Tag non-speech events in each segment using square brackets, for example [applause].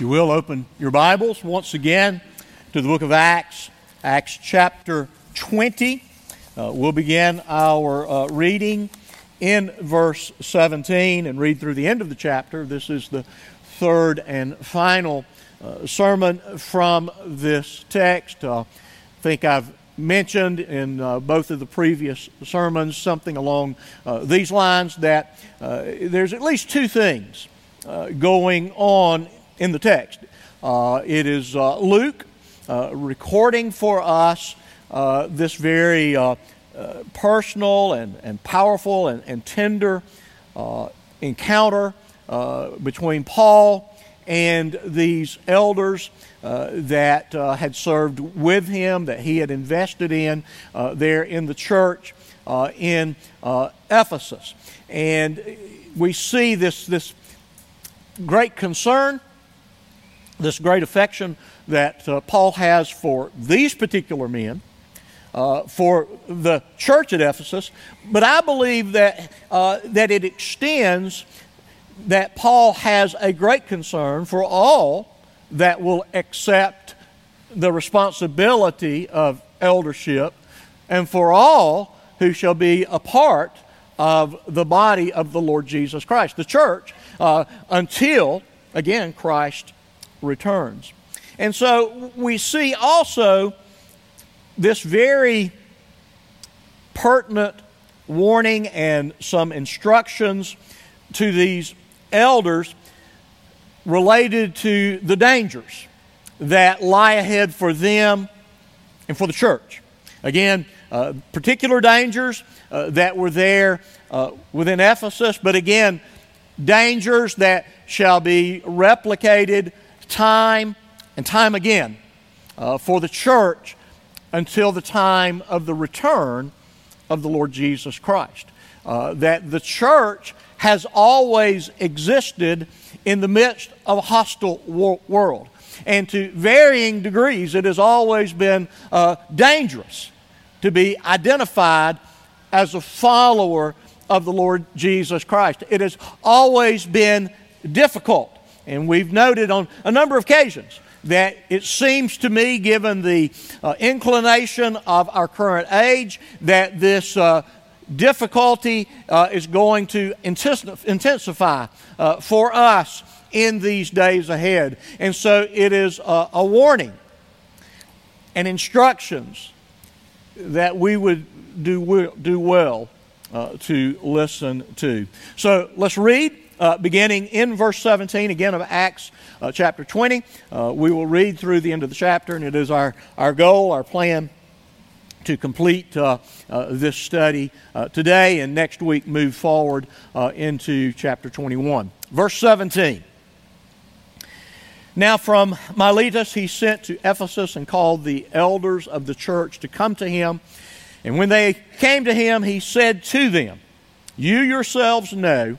If you will, open your Bibles once again to the book of Acts, Acts chapter 20. Uh, we'll begin our uh, reading in verse 17 and read through the end of the chapter. This is the third and final uh, sermon from this text. Uh, I think I've mentioned in uh, both of the previous sermons something along uh, these lines that uh, there's at least two things uh, going on in the text. Uh, it is uh, Luke recording for us this very personal and, and powerful and, and tender encounter between Paul and these elders uh, that uh, had served with him, that he had invested in uh, there in the church uh, in uh, Ephesus. And we see this, this great concern, this great affection that uh, Paul has for these particular men. Uh, for the church at Ephesus, but I believe that, uh, that it extends that Paul has a great concern for all that will accept the responsibility of eldership and for all who shall be a part of the body of the Lord Jesus Christ, the church, uh, until, again, Christ returns. And so we see also this very pertinent warning and some instructions to these elders related to the dangers that lie ahead for them and for the church. Again, uh, particular dangers uh, that were there uh, within Ephesus, but again, dangers that shall be replicated time and time again uh, for the church until the time of the return of the Lord Jesus Christ. Uh, that the church has always existed in the midst of a hostile world. And to varying degrees, it has always been uh, dangerous to be identified as a follower of the Lord Jesus Christ. It has always been difficult. And we've noted on a number of occasions that it seems to me, given the uh, inclination of our current age, that this uh, difficulty uh, is going to intensify uh, for us in these days ahead. And so it is a, warning and instructions that we would do, do well uh, to listen to. So let's read. Uh, beginning in verse 17 again of Acts uh, chapter 20. Uh, we will read through the end of the chapter, and it is our, our goal, our plan to complete uh, uh, this study uh, today and next week move forward uh, into chapter 21. Verse 17. Now, from Miletus, he sent to Ephesus and called the elders of the church to come to him. And when they came to him, he said to them, You yourselves know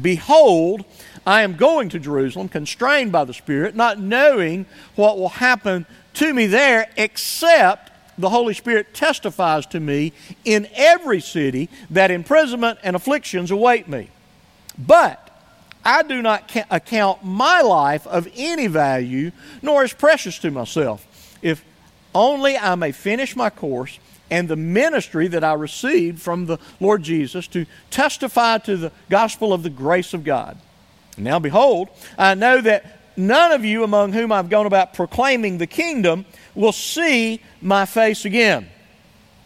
behold, I am going to Jerusalem, constrained by the Spirit, not knowing what will happen to me there, except the Holy Spirit testifies to me in every city that imprisonment and afflictions await me. But I do not account my life of any value, nor as precious to myself, if only I may finish my course and the ministry that I received from the Lord Jesus to testify to the gospel of the grace of God. Now, behold, I know that none of you among whom I've gone about proclaiming the kingdom will see my face again.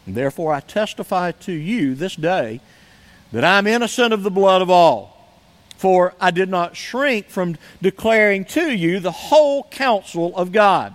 Therefore, I testify to you this day that I'm innocent of the blood of all. For I did not shrink from declaring to you the whole counsel of God.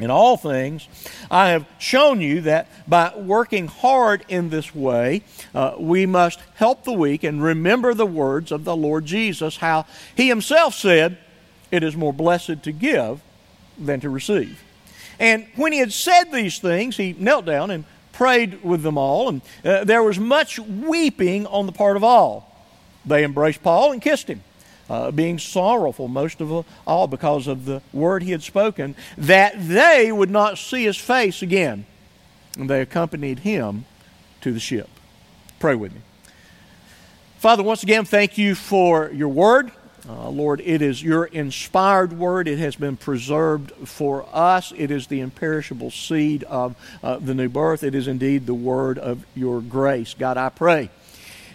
In all things, I have shown you that by working hard in this way, uh, we must help the weak and remember the words of the Lord Jesus, how he himself said, It is more blessed to give than to receive. And when he had said these things, he knelt down and prayed with them all, and uh, there was much weeping on the part of all. They embraced Paul and kissed him uh, being sorrowful most of all because of the word he had spoken, that they would not see his face again. And they accompanied him to the ship. Pray with me. Father, once again, thank you for your word. Uh, Lord, it is your inspired word. It has been preserved for us. It is the imperishable seed of uh, the new birth. It is indeed the word of your grace. God, I pray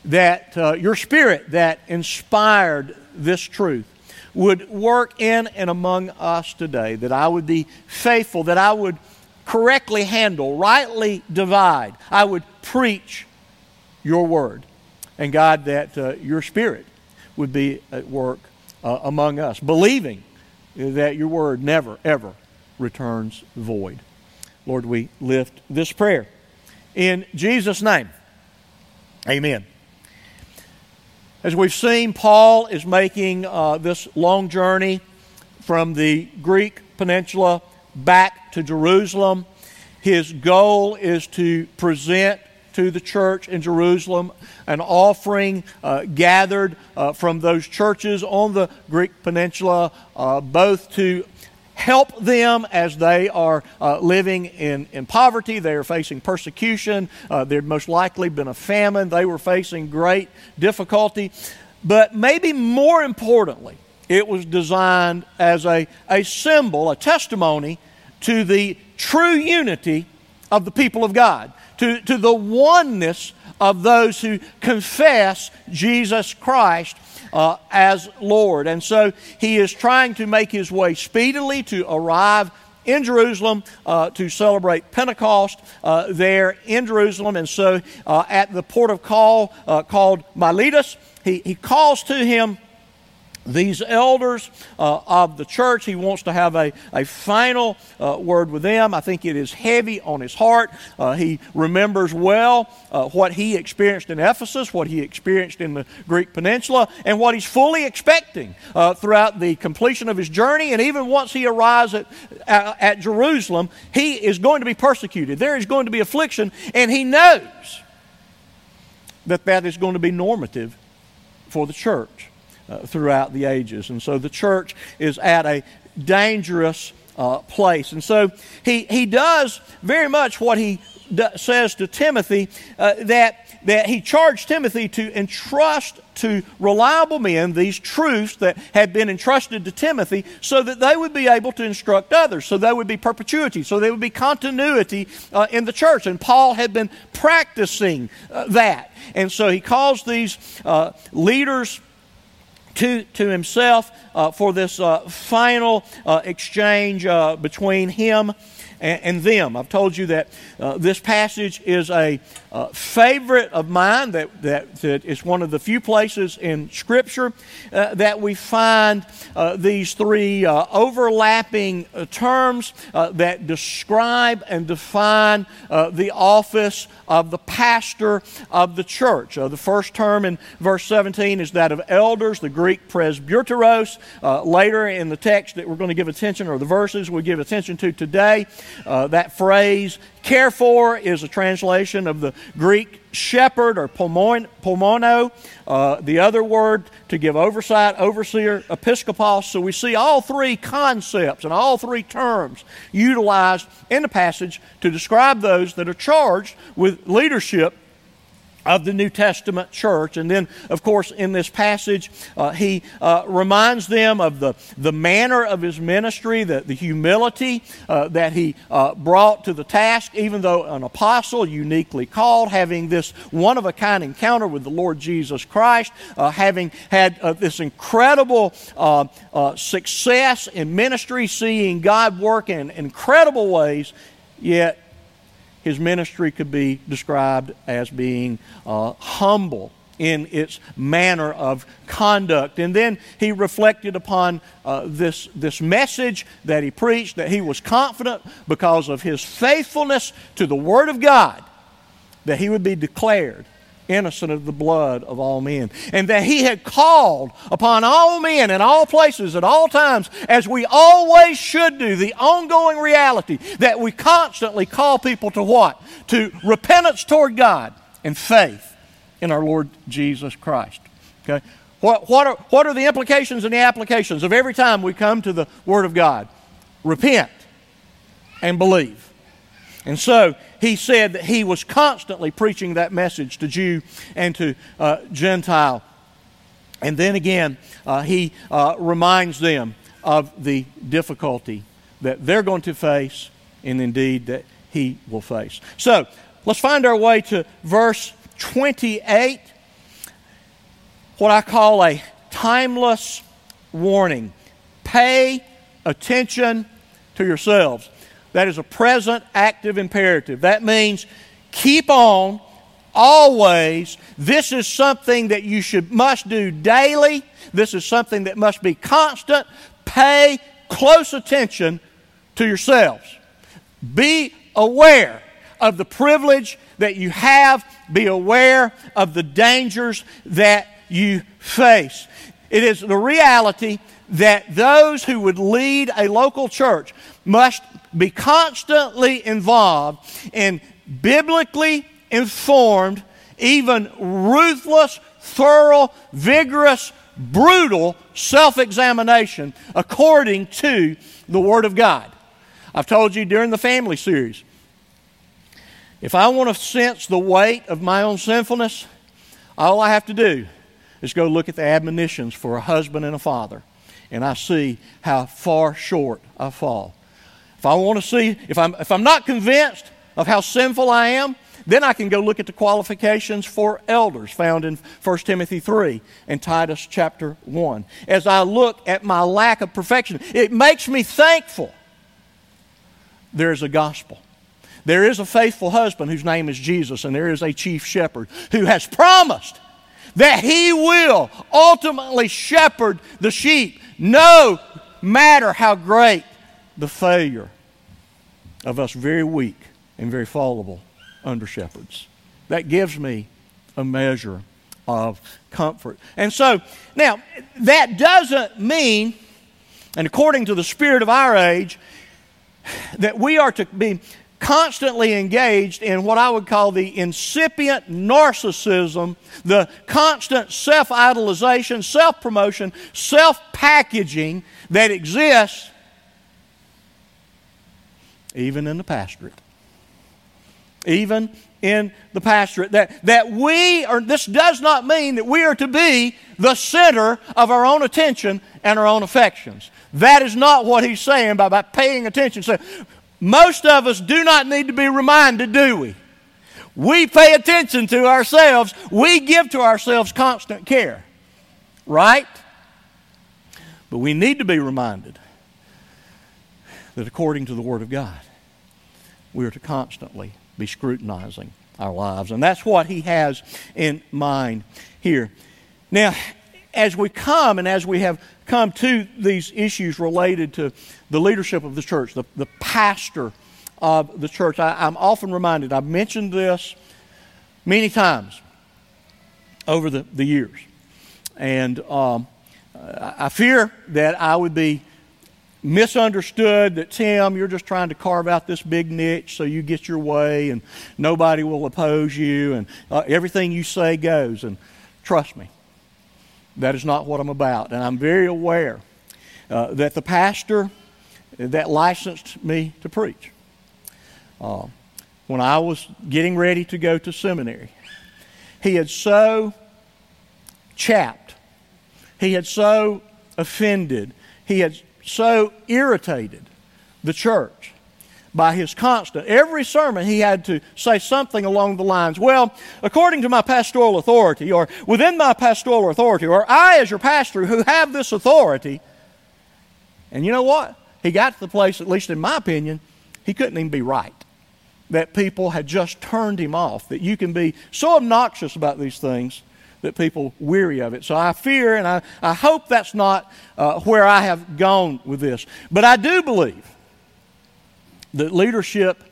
that uh, your spirit that inspired this truth would work in and among us today, that I would be faithful, that I would correctly handle, rightly divide, I would preach your word. And God, that uh, your spirit would be at work uh, among us, believing that your word never, ever returns void. Lord, we lift this prayer in Jesus' name. Amen. As we've seen, Paul is making uh, this long journey from the Greek peninsula back to Jerusalem. His goal is to present to the church in Jerusalem an offering uh, gathered uh, from those churches on the Greek peninsula, uh, both to help them as they are uh, living in, in poverty. They are facing persecution. Uh, there most likely been a famine. They were facing great difficulty. But maybe more importantly, it was designed as a, a symbol, a testimony to the true unity of the people of God, to, to the oneness of those who confess Jesus Christ uh, as Lord. And so he is trying to make his way speedily to arrive in Jerusalem uh, to celebrate Pentecost uh, there in Jerusalem. And so uh, at the port of call uh, called Miletus, he, he calls to him these elders uh, of the church. He wants to have a, a final uh, word with them. I think it is heavy on his heart. Uh, he remembers well uh, what he experienced in Ephesus, what he experienced in the Greek peninsula, and what he's fully expecting uh, throughout the completion of his journey. And even once he arrives at, at, at Jerusalem, he is going to be persecuted. There is going to be affliction, and he knows that that is going to be normative for the church uh, throughout the ages. And so the church is at a dangerous uh, place. And so he, he does very much what he d- says to Timothy uh, that, that he charged Timothy to entrust to reliable men these truths that had been entrusted to Timothy so that they would be able to instruct others, so there would be perpetuity, so there would be continuity uh, in the church. And Paul had been practicing uh, that. And so he calls these uh, leaders to, to himself uh, for this uh, final uh, exchange uh, between him and, and, them. I've told you that uh, this passage is a uh, favorite of mine, that, that, that is one of the few places in Scripture uh, that we find uh, these three uh, overlapping terms that describe and define the office of the pastor of the church. the first term in verse 17 is that of elders. The Greek presbyteros. Uh, later in the text that we're going to give attention, or the verses we give attention to today, uh, that phrase, care for, is a translation of the Greek shepherd or poimaino. Uh, the other word to give oversight, overseer, episkopos. So we see all three concepts and all three terms utilized in the passage to describe those that are charged with leadership of the New Testament church. And then, of course, in this passage, uh, he uh, reminds them of the, the manner of his ministry, the, the humility uh, that he uh, brought to the task, even though an apostle, uniquely called, having this one of a kind encounter with the Lord Jesus Christ, uh, having had uh, this incredible success in ministry, seeing God work in incredible ways, yet his ministry could be described as being uh, humble in its manner of conduct. And then he reflected upon uh, this, this message that he preached, that he was confident because of his faithfulness to the Word of God that he would be declared innocent of the blood of all men. And that he had called upon all men in all places at all times, as we always should do, the ongoing reality that we constantly call people to what? To repentance toward God and faith in our Lord Jesus Christ. Okay? What, what, are, what are the implications and the applications of every time we come to the Word of God? Repent and believe. And so he said that he was constantly preaching that message to Jew and to uh, Gentile. And then again, uh, he uh, reminds them of the difficulty that they're going to face and indeed that he will face. So let's find our way to verse 28, what I call a timeless warning. Pay attention to yourselves. That is a present active imperative. That means keep on always. This is something that you should must do daily. This is something that must be constant. Pay close attention to yourselves. Be aware of the privilege that you have. Be aware of the dangers that you face. It is the reality that those who would lead a local church must be constantly involved in biblically informed, even ruthless, thorough, vigorous, brutal self examination according to the Word of God. I've told you during the family series if I want to sense the weight of my own sinfulness, all I have to do is go look at the admonitions for a husband and a father, and I see how far short I fall. If I want to see, if I'm, if I'm not convinced of how sinful I am, then I can go look at the qualifications for elders found in 1 Timothy 3 and Titus chapter 1. As I look at my lack of perfection, it makes me thankful there's a gospel. There is a faithful husband whose name is Jesus, and there is a chief shepherd who has promised that he will ultimately shepherd the sheep, no matter how great the failure of us very weak and very fallible under shepherds. That gives me a measure of comfort. And so, now, that doesn't mean, and according to the spirit of our age, that we are to be constantly engaged in what I would call the incipient narcissism, the constant self idolization, self promotion, self packaging that exists even in the pastorate. Even in the pastorate. That, that we are, this does not mean that we are to be the center of our own attention and our own affections. That is not what he's saying by, by paying attention. So, most of us do not need to be reminded, do we? We pay attention to ourselves. We give to ourselves constant care. Right? But we need to be reminded that according to the Word of God, we are to constantly be scrutinizing our lives. And that's what he has in mind here. Now, as we come and as we have come to these issues related to the leadership of the church, the, the pastor of the church, I, am often reminded, I've mentioned this many times over the, the years. And um, I fear that I would be misunderstood that Tim, you're just trying to carve out this big niche so you get your way and nobody will oppose you and uh, everything you say goes. And trust me, that is not what I'm about. And I'm very aware uh, that the pastor that licensed me to preach, uh, when I was getting ready to go to seminary, he had so chapped, he had so offended, he had so irritated the church by his constant. Every sermon he had to say something along the lines, well, according to my pastoral authority, or within my pastoral authority, or I, as your pastor, who have this authority. And you know what? He got to the place, at least in my opinion, he couldn't even be right. That people had just turned him off. That you can be so obnoxious about these things that people weary of it. So I fear and I, I hope that's not uh, where I have gone with this. But I do believe that leadership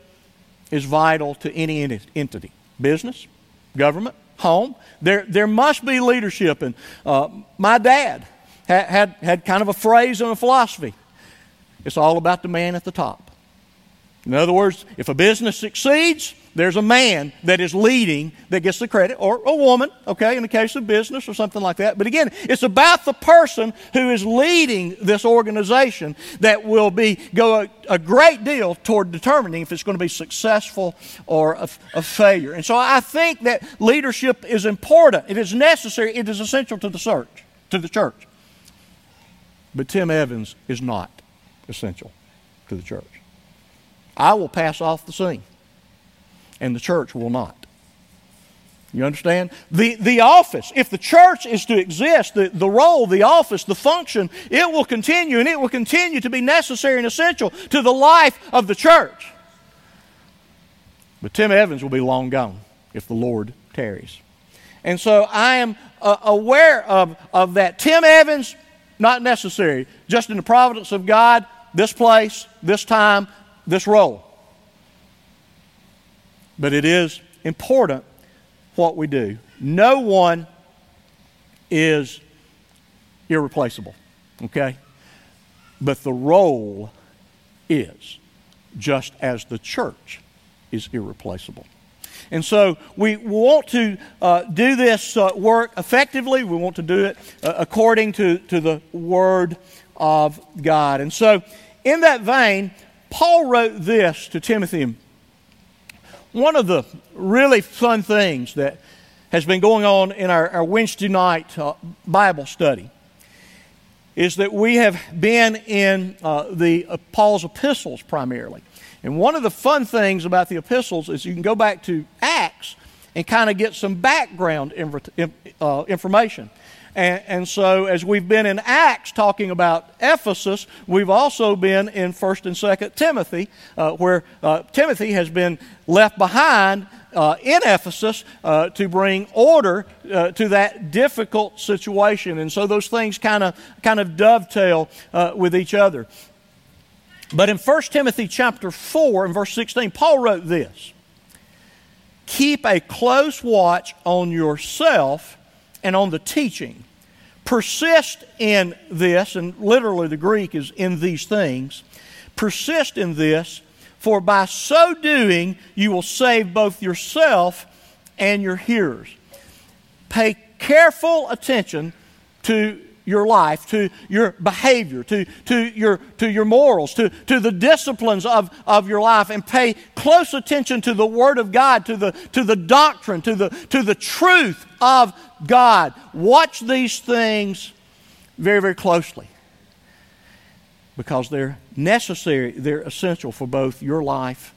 is vital to any entity business, government, home. There, there must be leadership. And uh, my dad had, had, had kind of a phrase and a philosophy it's all about the man at the top. In other words, if a business succeeds, there's a man that is leading that gets the credit, or a woman, okay, in the case of business or something like that. But again, it's about the person who is leading this organization that will be go a, a great deal toward determining if it's going to be successful or a, a failure. And so I think that leadership is important. It is necessary. It is essential to the church. To the church. But Tim Evans is not essential to the church. I will pass off the scene, and the church will not. You understand? The, the office, if the church is to exist, the, the role, the office, the function, it will continue and it will continue to be necessary and essential to the life of the church. But Tim Evans will be long gone if the Lord tarries. And so I am uh, aware of, of that. Tim Evans, not necessary. Just in the providence of God, this place, this time, this role. But it is important what we do. No one is irreplaceable, okay? But the role is, just as the church is irreplaceable. And so we want to uh, do this uh, work effectively. We want to do it uh, according to, to the Word of God. And so, in that vein, Paul wrote this to Timothy. One of the really fun things that has been going on in our, our Wednesday night uh, Bible study is that we have been in uh, the uh, Paul's epistles primarily. And one of the fun things about the epistles is you can go back to Acts and kind of get some background uh, information. And, and, so, as we've been in Acts talking about Ephesus, we've also been in 1st and 2nd Timothy, uh, where uh, Timothy has been left behind uh, in Ephesus uh, to bring order uh, to that difficult situation. And so, those things kind of kind of dovetail uh, with each other. But in 1 Timothy chapter 4 and verse 16, Paul wrote this Keep a close watch on yourself and on the teaching. Persist in this, and literally the Greek is in these things. Persist in this, for by so doing you will save both yourself and your hearers. Pay careful attention to your life, to your behavior, to, to, your, to your morals, to, to the disciplines of, of your life, and pay close attention to the Word of God, to the, to the doctrine, to the, to the truth of God. Watch these things very, very closely because they're necessary, they're essential for both your life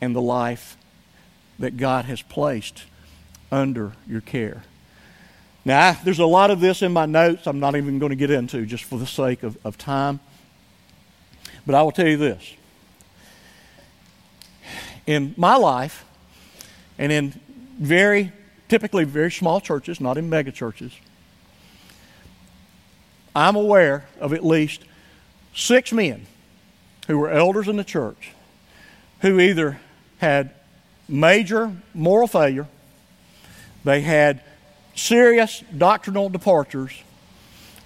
and the life that God has placed under your care. Now, there's a lot of this in my notes I'm not even going to get into just for the sake of, of time. But I will tell you this. In my life, and in very, typically very small churches, not in mega churches, I'm aware of at least six men who were elders in the church who either had major moral failure, they had serious doctrinal departures,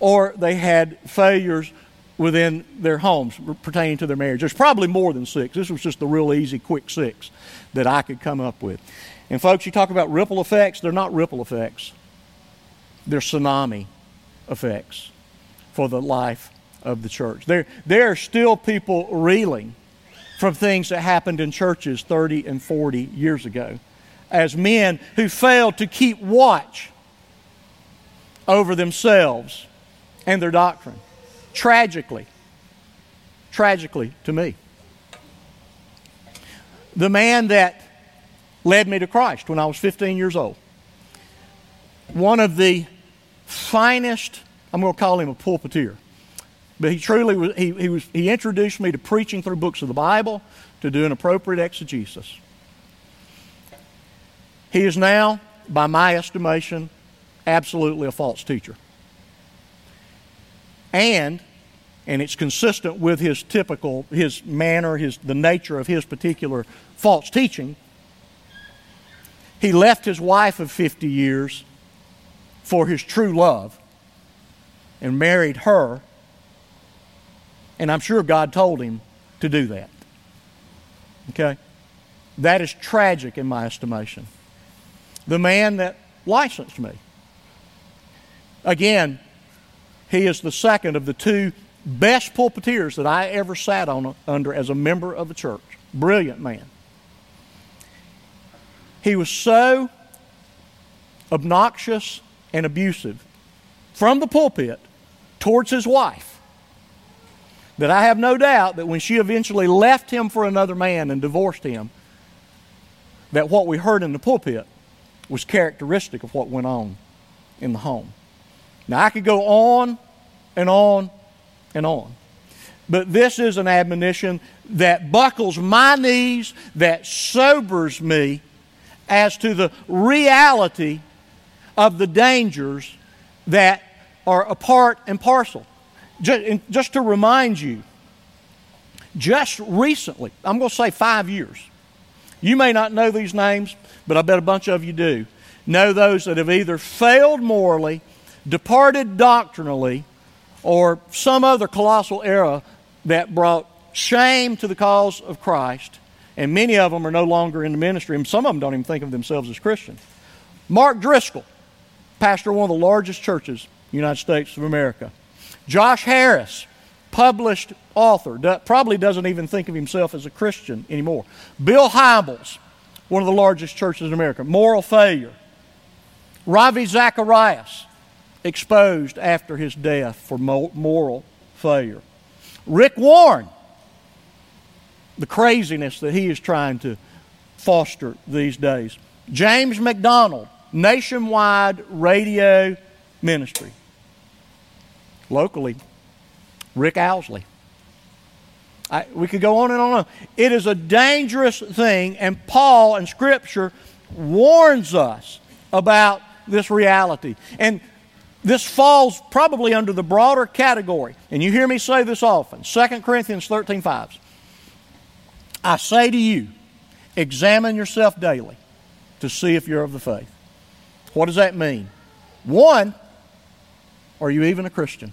or they had failures within their homes pertaining to their marriage. There's probably more than six. This was just the real easy, quick six that I could come up with. And folks, you talk about ripple effects, they're not ripple effects, they're tsunami effects for the life of the church. There, there are still people reeling from things that happened in churches 30 and 40 years ago as men who failed to keep watch over themselves and their doctrine. Tragically, tragically to me. The man that led me to Christ when I was 15 years old, one of the finest, I'm going to call him a pulpiteer, but he truly was, he, he, was, he introduced me to preaching through books of the Bible, to do an appropriate exegesis. He is now, by my estimation, absolutely a false teacher. And, and it's consistent with his typical, his manner, his, the nature of his particular false teaching. He left his wife of 50 years for his true love and married her and I'm sure God told him to do that. Okay? That is tragic in my estimation. The man that licensed me. Again, he is the second of the two best pulpiteers that I ever sat on under as a member of the church. Brilliant man. He was so obnoxious and abusive from the pulpit towards his wife that I have no doubt that when she eventually left him for another man and divorced him, that what we heard in the pulpit was characteristic of what went on in the home. Now, I could go on and on and on. But this is an admonition that buckles my knees, that sobers me as to the reality of the dangers that are a part and parcel just to remind you, just recently, I'm going to say five years, you may not know these names, but I bet a bunch of you do. Know those that have either failed morally, departed doctrinally, or some other colossal error that brought shame to the cause of Christ. And many of them are no longer in the ministry, and some of them don't even think of themselves as Christians. Mark Driscoll, pastor of one of the largest churches in the United States of America. Josh Harris, published author, probably doesn't even think of himself as a Christian anymore. Bill Hybels, one of the largest churches in America, moral failure. Ravi Zacharias, exposed after his death for moral failure. Rick Warren, the craziness that he is trying to foster these days. James MacDonald, nationwide radio ministry locally, Rick Owsley. I, we could go on and on. It is a dangerous thing, and Paul and Scripture warns us about this reality. And this falls probably under the broader category. And you hear me say this often 2 Corinthians 13 5. I say to you, examine yourself daily to see if you're of the faith. What does that mean? One, are you even a Christian?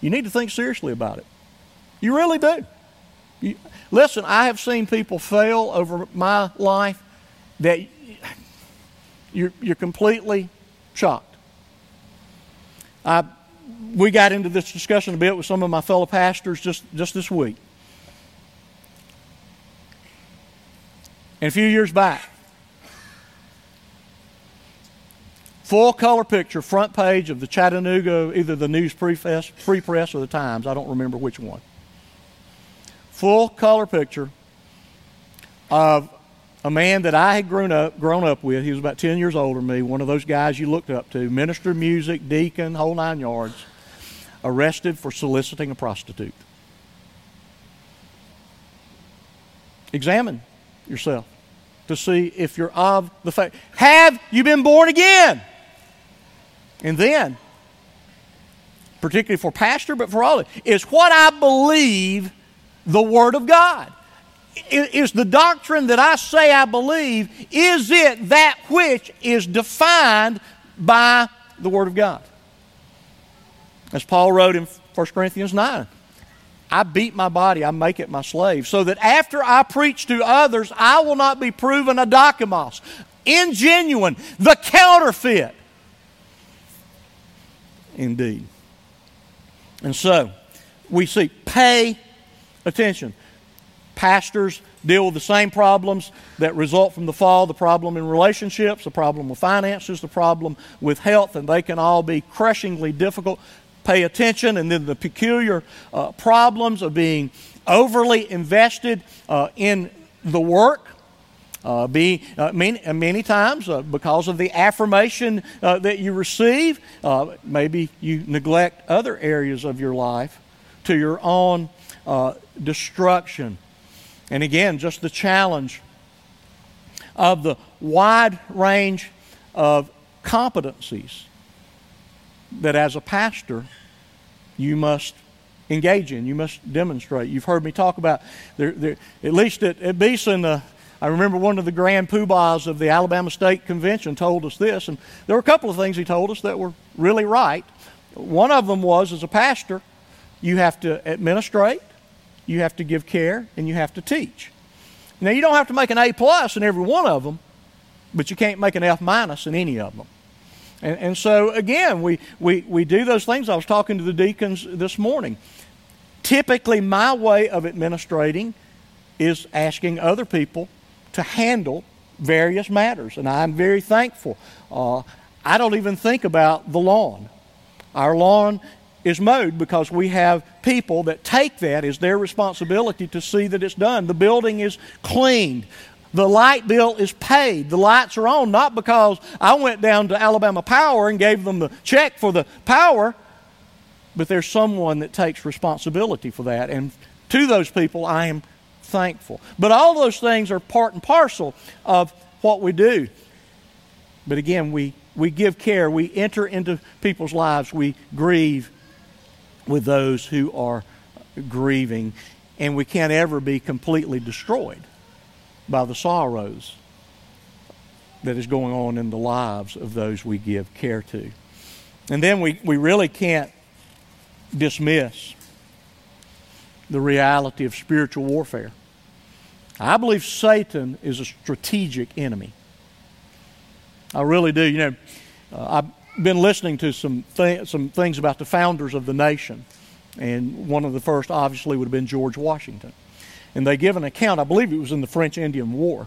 You need to think seriously about it. You really do. You, listen, I have seen people fail over my life that you're, you're completely shocked. I, we got into this discussion a bit with some of my fellow pastors just, just this week. And a few years back, Full color picture, front page of the Chattanooga, either the News Free Press, Free Press or the Times. I don't remember which one. Full color picture of a man that I had grown up, grown up with. He was about 10 years older than me, one of those guys you looked up to, minister music, deacon, whole nine yards, arrested for soliciting a prostitute. Examine yourself to see if you're of the faith. Have you been born again? And then, particularly for pastor, but for all, is what I believe the Word of God. Is the doctrine that I say I believe, is it that which is defined by the Word of God? As Paul wrote in 1 Corinthians 9, I beat my body, I make it my slave, so that after I preach to others, I will not be proven a dokimos, ingenuine, the counterfeit. Indeed. And so, we see pay attention. Pastors deal with the same problems that result from the fall the problem in relationships, the problem with finances, the problem with health, and they can all be crushingly difficult. Pay attention, and then the peculiar uh, problems of being overly invested uh, in the work. Uh, be uh, many, many times uh, because of the affirmation uh, that you receive, maybe you neglect other areas of your life to your own destruction. And again, just the challenge of the wide range of competencies that as a pastor you must engage in, you must demonstrate. You've heard me talk about, there, there, at least at, at Beeson, uh, I remember one of the grand poobahs of the Alabama State Convention told us this, and there were a couple of things he told us that were really right. One of them was, as a pastor, you have to administrate, you have to give care, and you have to teach. Now, you don't have to make an A plus in every one of them, but you can't make an F minus in any of them. And, and so, again, we, we, we do those things. I was talking to the deacons this morning. Typically, my way of administrating is asking other people to handle various matters, and I'm very thankful. Uh, I don't even think about the lawn. Our lawn is mowed because we have people that take that as their responsibility to see that it's done. The building is cleaned. The light bill is paid. The lights are on, not because I went down to Alabama Power and gave them the check for the power, but there's someone that takes responsibility for that. And to those people, I am thankful. But all those things are part and parcel of what we do. But again, we, we give care, we enter into people's lives, we grieve with those who are grieving, and we can't ever be completely destroyed by the sorrows that is going on in the lives of those we give care to. And then we, we really can't dismiss the reality of spiritual warfare. I believe Satan is a strategic enemy. I really do. You know, uh, I've been listening to some, th- some things about the founders of the nation. And one of the first, obviously, would have been George Washington. And they give an account, I believe it was in the French Indian War,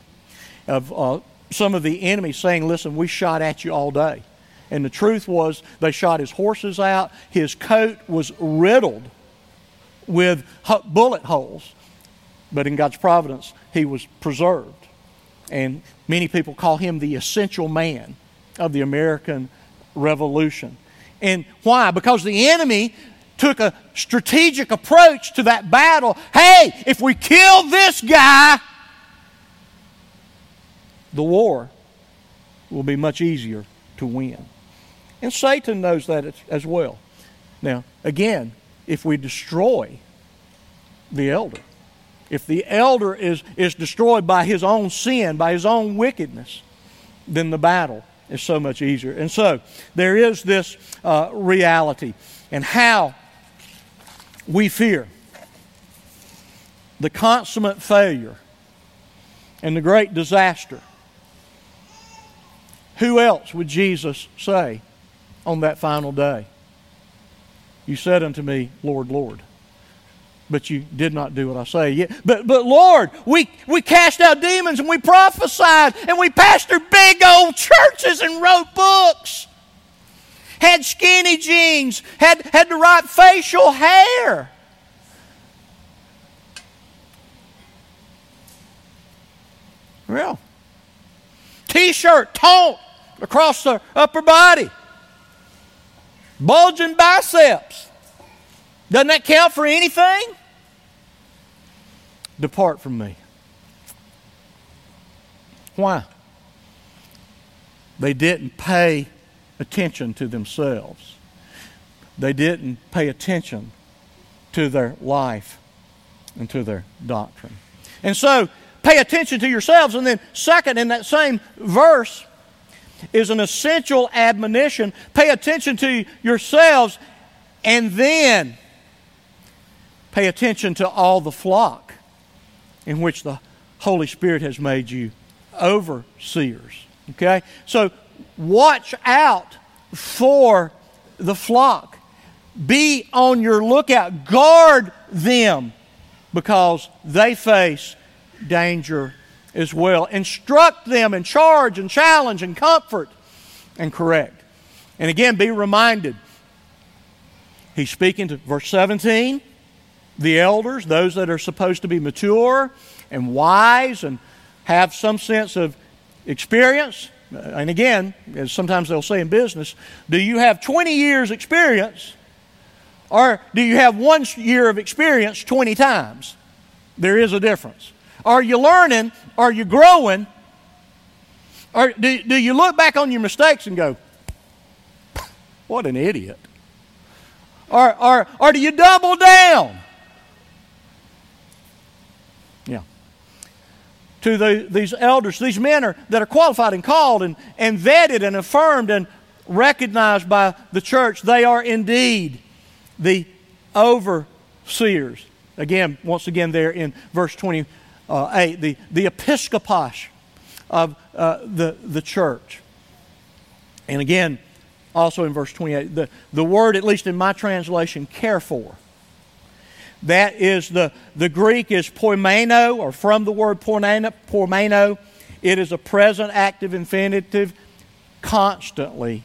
of uh, some of the enemy saying, Listen, we shot at you all day. And the truth was, they shot his horses out. His coat was riddled with bullet holes. But in God's providence, he was preserved. And many people call him the essential man of the American revolution. And why? Because the enemy took a strategic approach to that battle. Hey, if we kill this guy, the war will be much easier to win. And Satan knows that as well. Now, again, if we destroy the elder, if the elder is, is destroyed by his own sin, by his own wickedness, then the battle is so much easier. And so there is this uh, reality. And how we fear the consummate failure and the great disaster. Who else would Jesus say on that final day? You said unto me, Lord, Lord but you did not do what I say. Yeah, but, but Lord, we, we cast out demons and we prophesied and we pastored big old churches and wrote books. Had skinny jeans, had, had the right facial hair. Real. t shirt, taunt across the upper body, bulging biceps. Doesn't that count for anything? Depart from me. Why? They didn't pay attention to themselves. They didn't pay attention to their life and to their doctrine. And so, pay attention to yourselves. And then, second, in that same verse, is an essential admonition. Pay attention to yourselves And then pay attention to all the flock in which the Holy Spirit has made you overseers. Okay? So watch out for the flock. Be on your lookout. Guard them because they face danger as well. Instruct them and charge and challenge and comfort and correct. And again, be reminded. He's speaking to verse 17, the elders, those that are supposed to be mature and wise and have some sense of experience. And again, as sometimes they'll say in business, do you have 20 years' experience or do you have one year of experience 20 times? There is a difference. Are you learning? Are you growing? Or do, do you look back on your mistakes and go, what an idiot? Or, or, or do you double down? To the, these elders, these men are, that are qualified and called and, and vetted and affirmed and recognized by the church, they are indeed the overseers. Again, once again, there in verse 28, the, the episkopos of uh, the, the church. And again, also in verse 28, the, the word, at least in my translation, care for. That is the, the Greek is poimaino, or from the word poimaino. It is a present active infinitive, constantly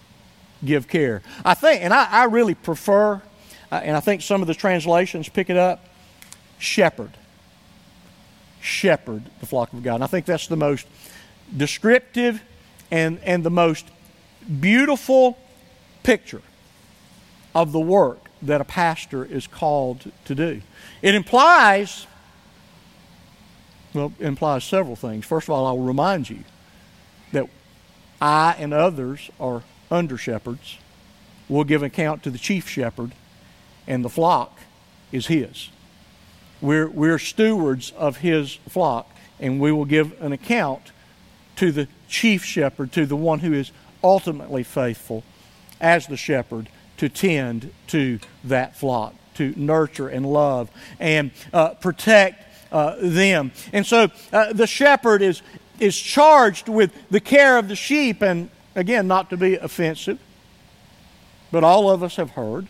give care. I think, and I, I really prefer, uh, and I think some of the translations pick it up, shepherd. Shepherd the flock of God. And I think that's the most descriptive and, and the most beautiful picture of the work that a pastor is called to do. It implies, well, it implies several things. First of all, I'll remind you that I and others are under shepherds. We'll give account to the chief shepherd, and the flock is his. We're, we're stewards of his flock, and we will give an account to the chief shepherd, to the one who is ultimately faithful as the shepherd to tend to that flock, to nurture and love and uh, protect uh, them. And so uh, the shepherd is, is charged with the care of the sheep, and again, not to be offensive, but all of us have heard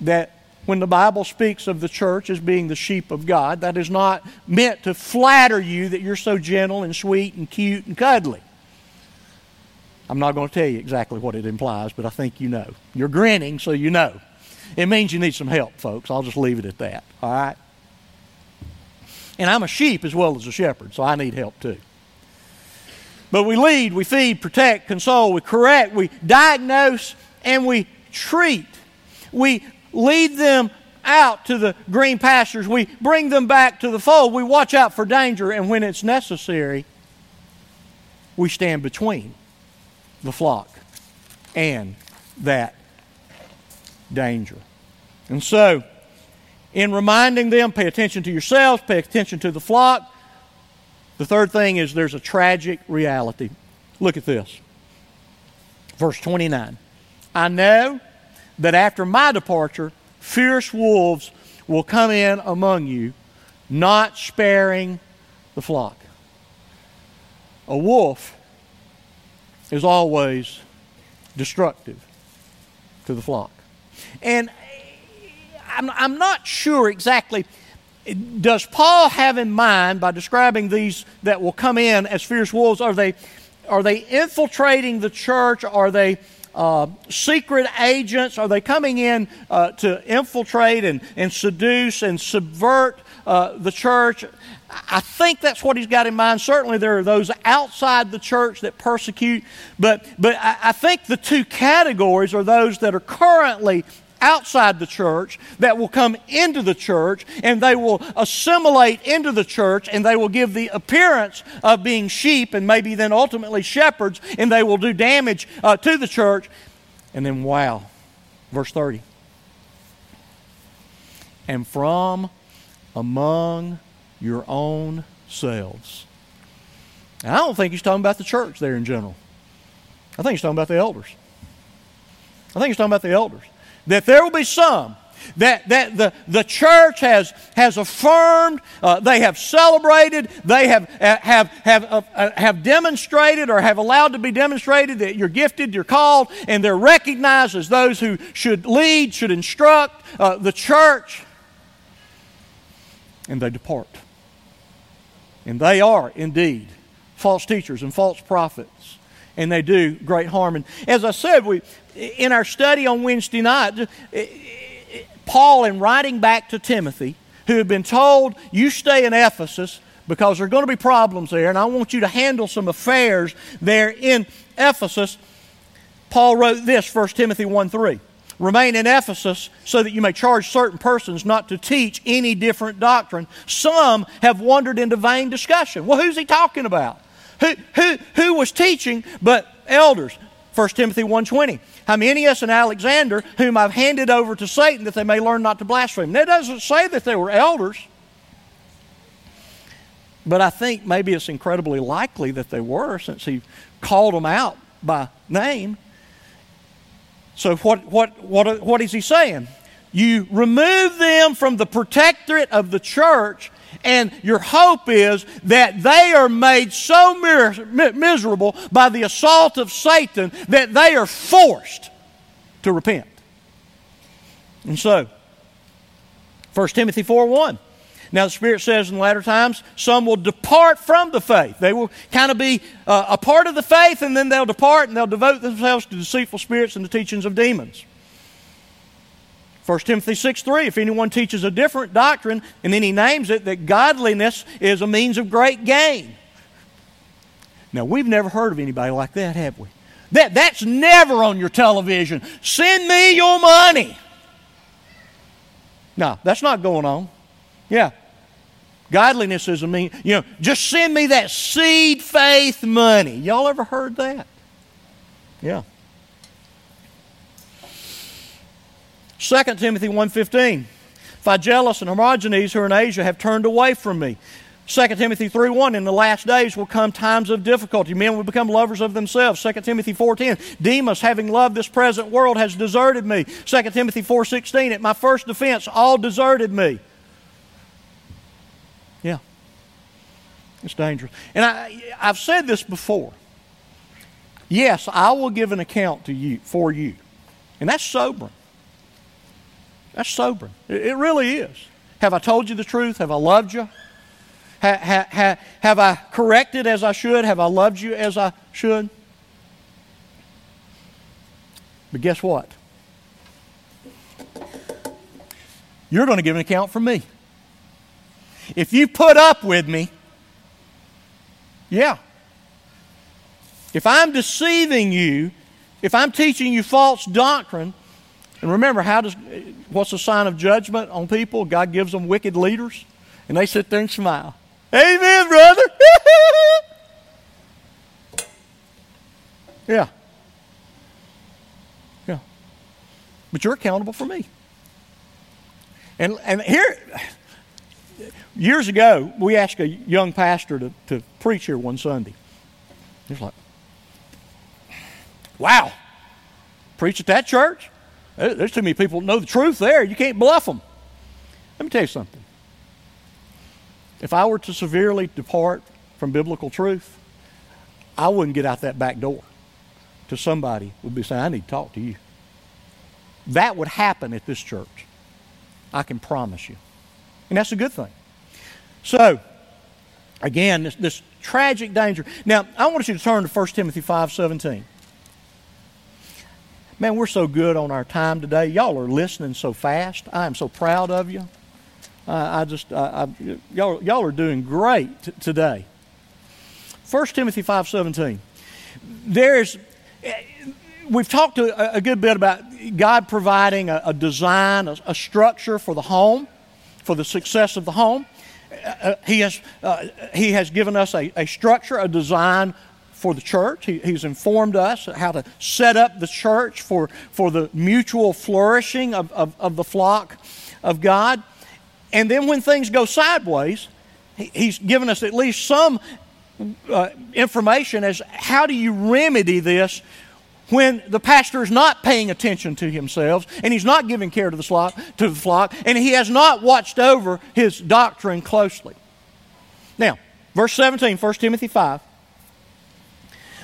that when the Bible speaks of the church as being the sheep of God, that is not meant to flatter you that you're so gentle and sweet and cute and cuddly. I'm not going to tell you exactly what it implies, but I think you know. You're grinning, so you know. It means you need some help, folks. I'll just leave it at that. All right? And I'm a sheep as well as a shepherd, so I need help too. But we lead, we feed, protect, console, we correct, we diagnose, and we treat. We lead them out to the green pastures. We bring them back to the fold. We watch out for danger, and when it's necessary, we stand between the flock and that danger. And so, in reminding them, pay attention to yourselves, pay attention to the flock. The third thing is there's a tragic reality. Look at this. Verse 29. I know that after my departure, fierce wolves will come in among you, not sparing the flock. A wolf is always destructive to the flock. And I'm, I'm not sure exactly. Does Paul have in mind by describing these that will come in as fierce wolves? Are they, are they infiltrating the church? Are they uh, secret agents? Are they coming in uh, to infiltrate and, and seduce and subvert uh, the church? I think that's what he's got in mind. Certainly, there are those outside the church that persecute, but, but I, I think the two categories are those that are currently outside the church that will come into the church and they will assimilate into the church and they will give the appearance of being sheep and maybe then ultimately shepherds and they will do damage uh, to the church. And then, wow, verse 30. And from among your own selves. And I don't think he's talking about the church there in general. I think he's talking about the elders. I think he's talking about the elders. that there will be some that, that the, the church has, has affirmed, uh, they have celebrated, they have, uh, have, have, uh, uh, have demonstrated or have allowed to be demonstrated that you're gifted, you're called, and they're recognized as those who should lead, should instruct uh, the church, and they depart. And they are indeed false teachers and false prophets, and they do great harm. And as I said, we, in our study on Wednesday night, eh, eh, Paul, in writing back to Timothy, who had been told, You stay in Ephesus because there are going to be problems there, and I want you to handle some affairs there in Ephesus. Paul wrote this, 1 Timothy 1 3. Remain in Ephesus so that you may charge certain persons not to teach any different doctrine. Some have wandered into vain discussion. Well, who's he talking about? Who, who, who was teaching but elders? 1 Timothy 1.20. Hymenaeus and Alexander, whom I've handed over to Satan that they may learn not to blaspheme. That doesn't say that they were elders. But I think maybe it's incredibly likely that they were since he called them out by name. So, what, what, what, what is he saying? You remove them from the protectorate of the church and your hope is that they are made so miserable by the assault of Satan that they are forced to repent. And so, 1 Timothy 4 1. Now, the Spirit says in the latter times, some will depart from the faith. They will kind of be uh, a part of the faith, and then they'll depart and they'll devote themselves to deceitful spirits and the teachings of demons. 1 Timothy 6 3, if anyone teaches a different doctrine, and then he names it that godliness is a means of great gain. Now, we've never heard of anybody like that, have we? That, that's never on your television. Send me your money. No, that's not going on. Yeah. Godliness is a mean, you know, just send me that seed faith money. Y'all ever heard that? Yeah. 2 Timothy 1.15, Phygelus and Hermogenes who are in Asia have turned away from me. 2 Timothy 3.1, in the last days will come times of difficulty. Men will become lovers of themselves. 2 Timothy 4.10, Demas, having loved this present world, has deserted me. 2 Timothy 4.16, at my first defense, all deserted me. It's dangerous. And I, I've said this before. Yes, I will give an account to you for you. And that's sobering. That's sobering. It, really is. Have I told you the truth? Have I loved you? Ha, ha, ha, have I corrected as I should? Have I loved you as I should? But guess what? You're going to give an account for me. If you put up with me, yeah. If I'm deceiving you, if I'm teaching you false doctrine, and remember, how does what's the sign of judgment on people? God gives them wicked leaders, and they sit there and smile. Amen, brother. [laughs] yeah. Yeah. But you're accountable for me. And and here years ago, we asked a young pastor to, to preach here one Sunday. He's like, Wow, preach at that church? There's too many people that know the truth there. You can't bluff them. Let me tell you something. If I were to severely depart from biblical truth, I wouldn't get out that back door to somebody would be saying, I need to talk to you. That would happen at this church. I can promise you. And that's a good thing. So, again, this, this tragic danger. Now, I want you to turn to 1 Timothy 5 17. Man, we're so good on our time today. Y'all are listening so fast. I am so proud of you. Uh, I just, I, y'all, y'all are doing great t- today. 1 Timothy 5.17. There's, we've talked a, a, good bit about God providing a, a design, a, a, structure for the home, for the success of the home. He, has, uh, he has given us a, a structure, a design for the church. He, he's informed us how to set up the church for, for the mutual flourishing of, of, of the flock of God. And then when things go sideways, he, he's given us at least some uh, information as how do you remedy this when the pastor is not paying attention to himself and he's not giving care to the flock, to the flock and he has not watched over his doctrine closely. Now, verse 17, 1 Timothy 5.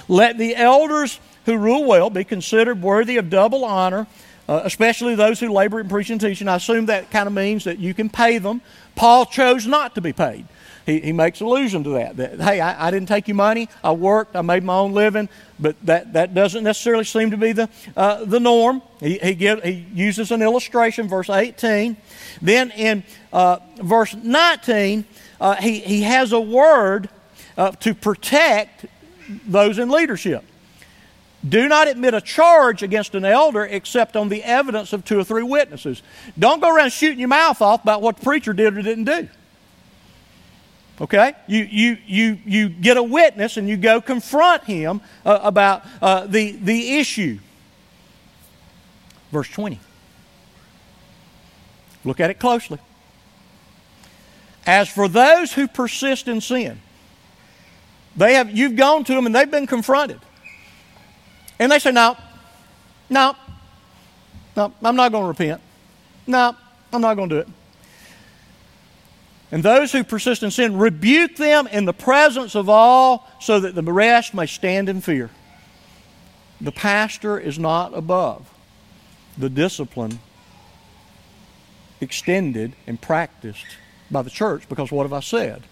Let the elders who rule well be considered worthy of double honor, uh, especially those who labor in preaching and teaching. I assume that kind of means that you can pay them. Paul chose not to be paid. He, he makes allusion to that. That, hey, I, I didn't take you money. I worked. I made my own living. But that, that doesn't necessarily seem to be the, uh, the norm. He, he, give, he uses an illustration, verse 18. Then in uh, verse 19, uh, he, he has a word uh, to protect those in leadership. Do not admit a charge against an elder except on the evidence of two or three witnesses. Don't go around shooting your mouth off about what the preacher did or didn't do. Okay? You, you, you, you get a witness and you go confront him uh, about uh, the, the issue. Verse 20. Look at it closely. As for those who persist in sin, they have, you've gone to them and they've been confronted. And they say, No, no, no, I'm not going to repent. No, I'm not going to do it. And those who persist in sin, rebuke them in the presence of all so that the rest may stand in fear. The pastor is not above the discipline extended and practiced by the church because what have I said?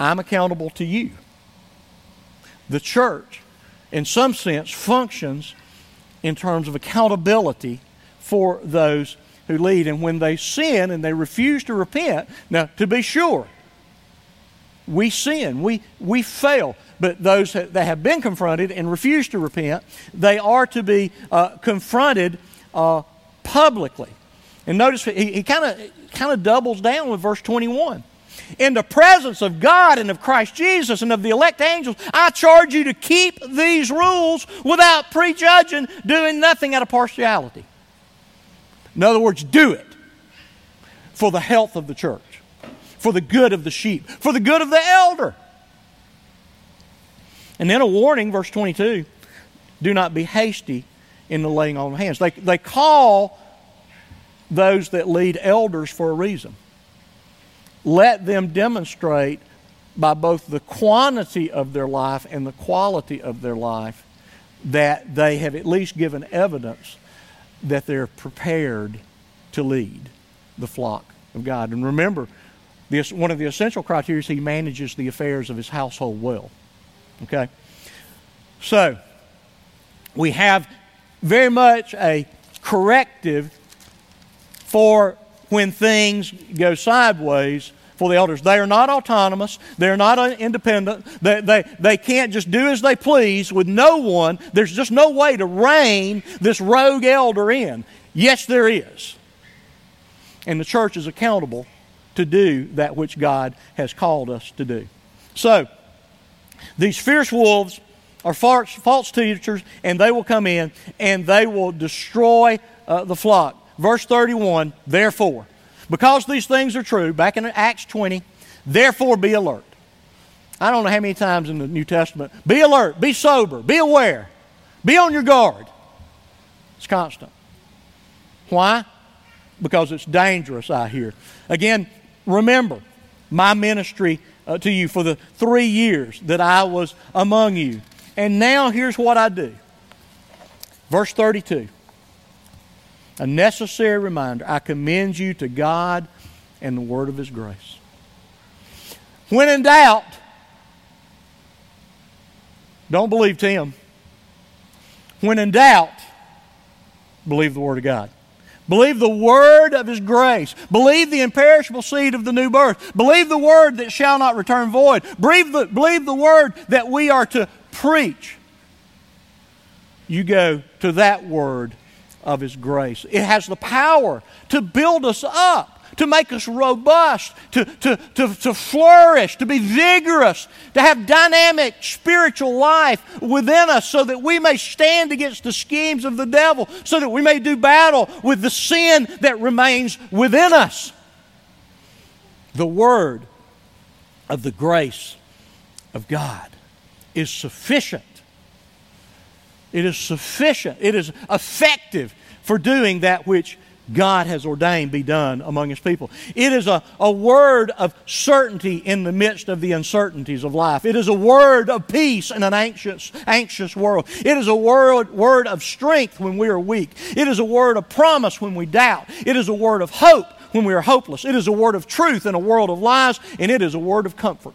I'm accountable to you. The church, in some sense, functions in terms of accountability for those who lead. And when they sin and they refuse to repent, now, to be sure, we sin, we, we fail. But those that have been confronted and refuse to repent, they are to be uh, confronted uh, publicly. And notice he kind of kind of doubles down with verse 21. In the presence of God and of Christ Jesus and of the elect angels, I charge you to keep these rules without prejudging, doing nothing out of partiality. In other words, do it for the health of the church, for the good of the sheep, for the good of the elder. And then a warning, verse 22 do not be hasty in the laying on of hands. They, they call those that lead elders for a reason. Let them demonstrate by both the quantity of their life and the quality of their life that they have at least given evidence that they're prepared to lead the flock of God. And remember, this, one of the essential criteria is he manages the affairs of his household well. Okay? So, we have very much a corrective for when things go sideways for the elders. They are not autonomous. They're not independent. They, they, they can't just do as they please with no one. There's just no way to rein this rogue elder in. Yes, there is. And the church is accountable to do that which God has called us to do. So, these fierce wolves are false, false teachers, and they will come in and they will destroy uh, the flock. Verse 31 Therefore, because these things are true, back in Acts 20, therefore be alert. I don't know how many times in the New Testament, be alert, be sober, be aware, be on your guard. It's constant. Why? Because it's dangerous out here. Again, remember my ministry uh, to you for the three years that I was among you. And now here's what I do. Verse 32 a necessary reminder. I commend you to God and the word of His grace. When in doubt, don't believe Tim. When in doubt, believe the Word of God. Believe the Word of His grace. Believe the imperishable seed of the new birth. Believe the Word that shall not return void. Believe the, believe the Word that we are to preach. You go to that Word of His grace. It has the power to build us up, to make us robust, to, to, to, to flourish, to be vigorous, to have dynamic spiritual life within us so that we may stand against the schemes of the devil, so that we may do battle with the sin that remains within us. The Word of the grace of God is sufficient It is sufficient. It is effective for doing that which God has ordained be done among His people. It is a, a word of certainty in the midst of the uncertainties of life. It is a word of peace in an anxious, anxious world. It is a word, word of strength when we are weak. It is a word of promise when we doubt. It is a word of hope when we are hopeless. It is a word of truth in a world of lies, and it is a word of comfort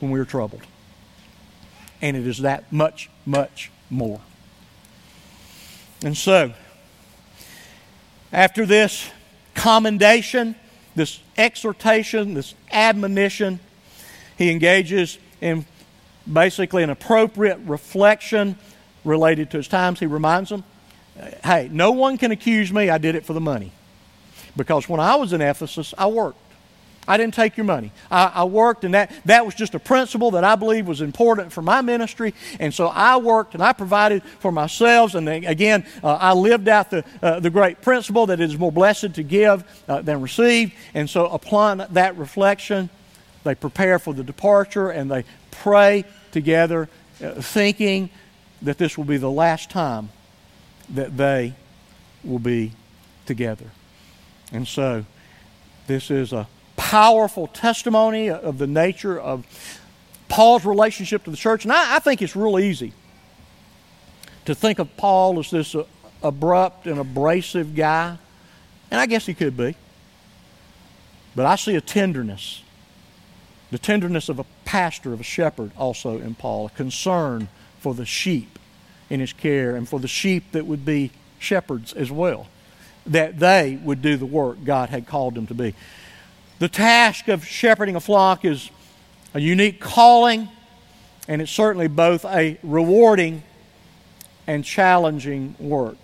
when we are troubled. And it is that much, much more. And so, after this commendation, this exhortation, this admonition, he engages in basically an appropriate reflection related to his times. He reminds them, hey, no one can accuse me I did it for the money. Because when I was in Ephesus, I worked. I didn't take your money. I, I, worked, and that, that was just a principle that I believe was important for my ministry. And so I worked and I provided for myself. And then, again, uh, I lived out the, uh, the great principle that it is more blessed to give uh, than receive. And so, upon that reflection, they prepare for the departure and they pray together, uh, thinking that this will be the last time that they will be together. And so, this is a powerful testimony of the nature of Paul's relationship to the church. And I, I think it's real easy to think of Paul as this uh, abrupt and abrasive guy. And I guess he could be. But I see a tenderness, the tenderness of a pastor, of a shepherd also in Paul, a concern for the sheep in his care and for the sheep that would be shepherds as well, that they would do the work God had called them to be. The task of shepherding a flock is a unique calling, and it's certainly both a rewarding and challenging work.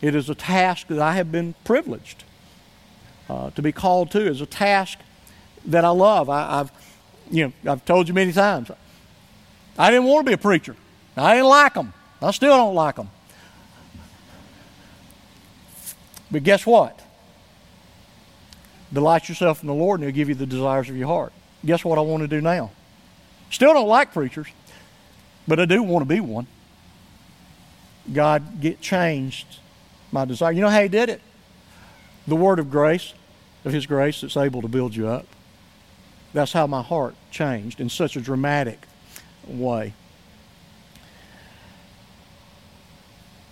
It is a task that I have been privileged uh, to be called to. It's a task that I love. I, have you know, I've told you many times. I didn't want to be a preacher. I didn't like them. I still don't like them. But guess what? Delight yourself in the Lord, and He'll give you the desires of your heart. Guess what I want to do now? Still don't like preachers, but I do want to be one. God get changed my desire. You know how He did it? The word of grace, of His grace that's able to build you up. That's how my heart changed in such a dramatic way.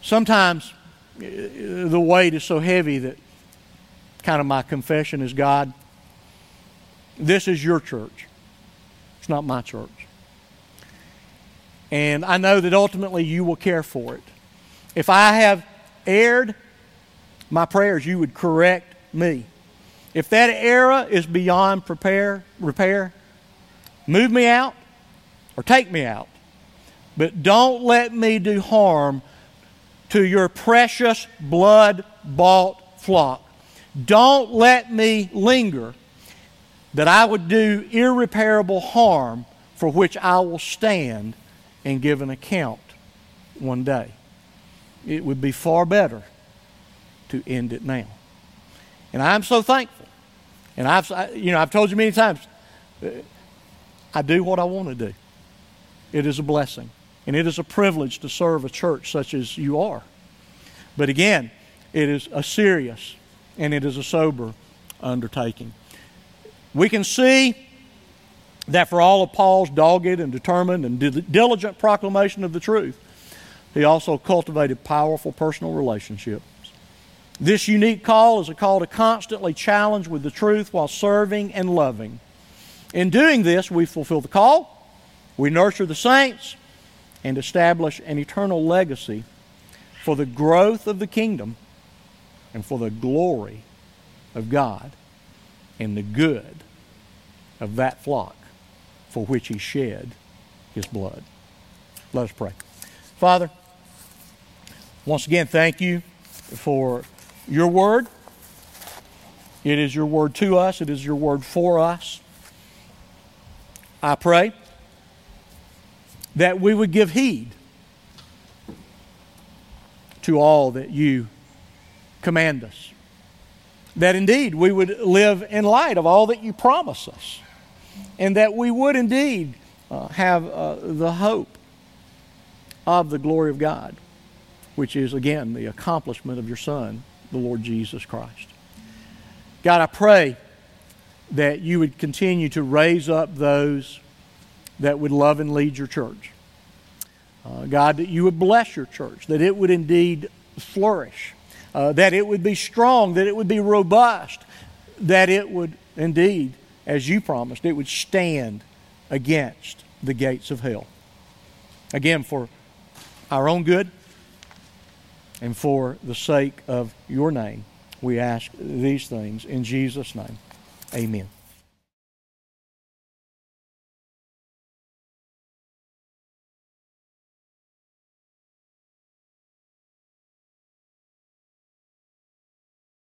Sometimes uh, the weight is so heavy that kind of my confession is God, this is your church. It's not my church. And I know that ultimately you will care for it. If I have erred, my prayers you would correct me. If that error is beyond prepare, repair, move me out or take me out. But don't let me do harm to your precious blood bought flock. Don't let me linger that I would do irreparable harm for which I will stand and give an account one day. It would be far better to end it now. And I'm so thankful. And I've, you know, I've told you many times, uh, I do what I want to do. It is a blessing. And it is a privilege to serve a church such as you are. But again, it is a serious and it is a sober undertaking. We can see that for all of Paul's dogged and determined and diligent proclamation of the truth, he also cultivated powerful personal relationships. This unique call is a call to constantly challenge with the truth while serving and loving. In doing this, we fulfill the call, we nurture the saints, and establish an eternal legacy for the growth of the kingdom and for the glory of God and the good of that flock for which He shed His blood. Let us pray. Father, once again, thank you for your word. It is your word to us, it is your word for us. I pray that we would give heed to all that you command us. That indeed we would live in light of all that you promise us. And that we would indeed uh, have uh, the hope of the glory of God, which is, again, the accomplishment of your Son, the Lord Jesus Christ. God, I pray that you would continue to raise up those that would love and lead your church. Uh, God, that you would bless your church, that it would indeed flourish, uh, that it would be strong, that it would be robust, that it would indeed, as you promised, it would stand against the gates of hell. Again, for our own good and for the sake of your name, we ask these things in Jesus' name. Amen.